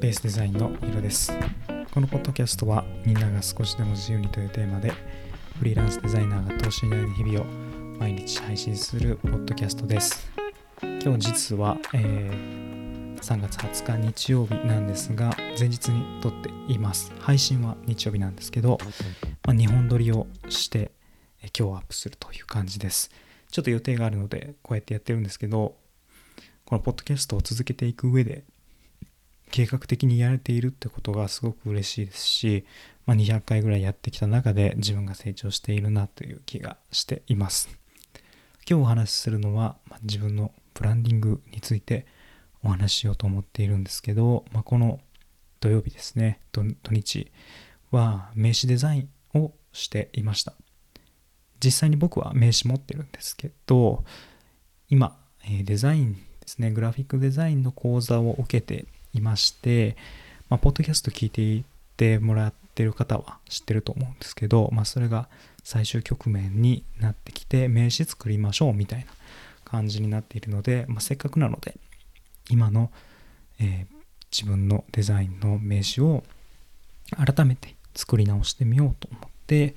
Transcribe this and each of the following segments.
ベースデザインのヒロです。このポッドキャストはみんなが少しでも自由にというテーマでフリーランスデザイナーが等身大の日々を毎日配信するポッドキャストです。今日実は、えー、3月20日日曜日なんですが前日に撮っています。配信は日曜日なんですけど、まあ、2本撮りをして今日アップするという感じです。ちょっと予定があるのでこうやってやってるんですけどこのポッドキャストを続けていく上で計画的にやれているってことがすごく嬉しいですし、まあ、200回ぐらいやってきた中で自分が成長しているなという気がしています。今日お話しするのは、まあ、自分のブランディングについてお話ししようと思っているんですけど、まあ、この土曜日ですね土日は名刺デザインをしていました実際に僕は名刺持ってるんですけど今デザインですねグラフィックデザインの講座を受けていまして、まあ、ポッドキャスト聞いていてもらってる方は知ってると思うんですけど、まあ、それが最終局面になってきて名刺作りましょうみたいな感じになっているので、まあ、せっかくなので今の、えー、自分のデザインの名刺を改めて作り直してみようと思って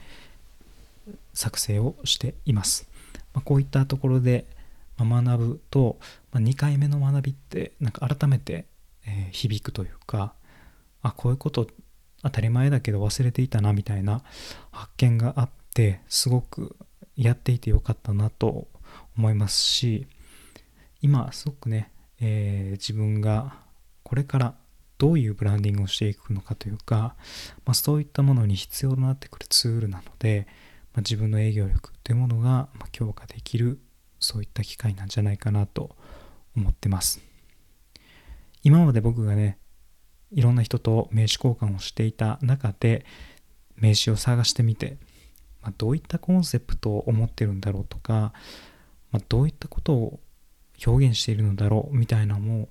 作成をしています。まあ、こういったところで学ぶと、まあ、2回目の学びってなんか改めてえー、響くというかあこういうこと当たり前だけど忘れていたなみたいな発見があってすごくやっていてよかったなと思いますし今すごくね、えー、自分がこれからどういうブランディングをしていくのかというか、まあ、そういったものに必要となってくるツールなので、まあ、自分の営業力というものが強化できるそういった機会なんじゃないかなと思ってます。今まで僕がねいろんな人と名刺交換をしていた中で名刺を探してみて、まあ、どういったコンセプトを思ってるんだろうとか、まあ、どういったことを表現しているのだろうみたいなのも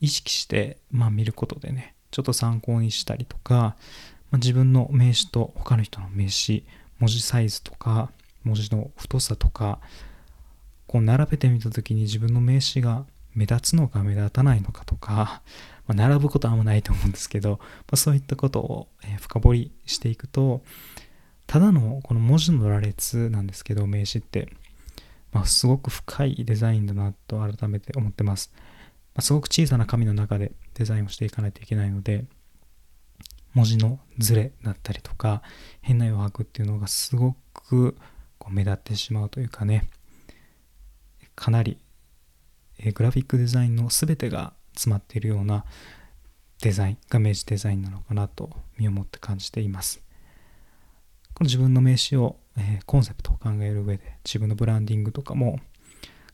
意識して、まあ、見ることでねちょっと参考にしたりとか、まあ、自分の名刺と他の人の名刺文字サイズとか文字の太さとかこう並べてみた時に自分の名刺が目立つのか目立たないのかとか、まあ、並ぶことはあんまないと思うんですけど、まあ、そういったことを、深掘りしていくとただのこの文字の羅列なんですけど名刺って、まあ、すごく深いデザインだなと改めて思ってます、まあ、すごく小さな紙の中でデザインをしていかないといけないので文字のズレだったりとか変な余白っていうのがすごくこう目立ってしまうというかねかなりえグラフィックデザインの全てが詰まっているようなデザインが名刺デザインなのかなと身をもって感じています。この自分の名刺を、えー、コンセプトを考える上で自分のブランディングとかも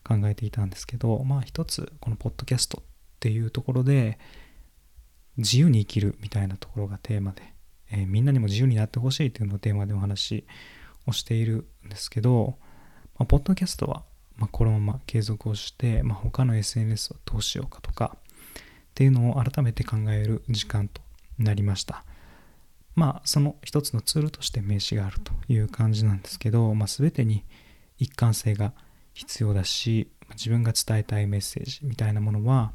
考えていたんですけどまあ一つこのポッドキャストっていうところで自由に生きるみたいなところがテーマで、えー、みんなにも自由になってほしいというのをテーマでお話をしているんですけど、まあ、ポッドキャストはまあ、このまま継続をして、まあ、他の SNS をどうしようかとかっていうのを改めて考える時間となりました。まあその一つのツールとして名刺があるという感じなんですけど、まあ、全てに一貫性が必要だし自分が伝えたいメッセージみたいなものは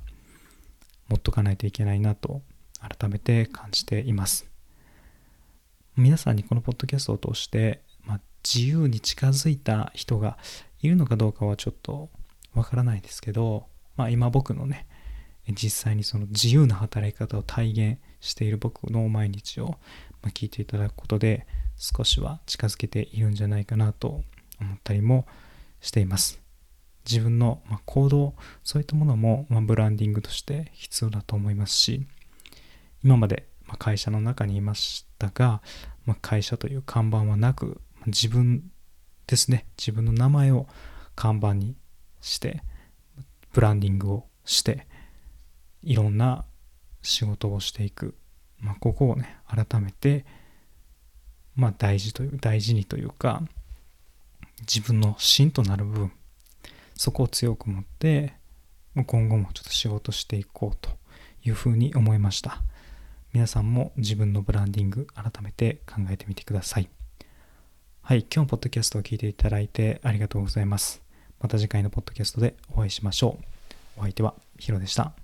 持っとかないといけないなと改めて感じています。皆さんにこのポッドキャストを通して、まあ、自由に近づいた人がいるのかどうかはちょっとわからないですけど、まあ、今僕のね実際にその自由な働き方を体現している僕の毎日を聞いていただくことで少しは近づけているんじゃないかなと思ったりもしています。自分の行動そういったものもブランディングとして必要だと思いますし今まで会社の中にいましたが会社という看板はなく自分ですね。自分の名前を看板にしてブランディングをしていろんな仕事をしていく、まあ、ここをね改めて、まあ、大事という大事にというか自分の芯となる部分そこを強く持って今後もちょっと仕事していこうというふうに思いました。皆さんも自分のブランディング改めて考えてみてください。はい、今日のポッドキャストを聞いていただいてありがとうございます。また次回のポッドキャストでお会いしましょう。お相手はヒロでした。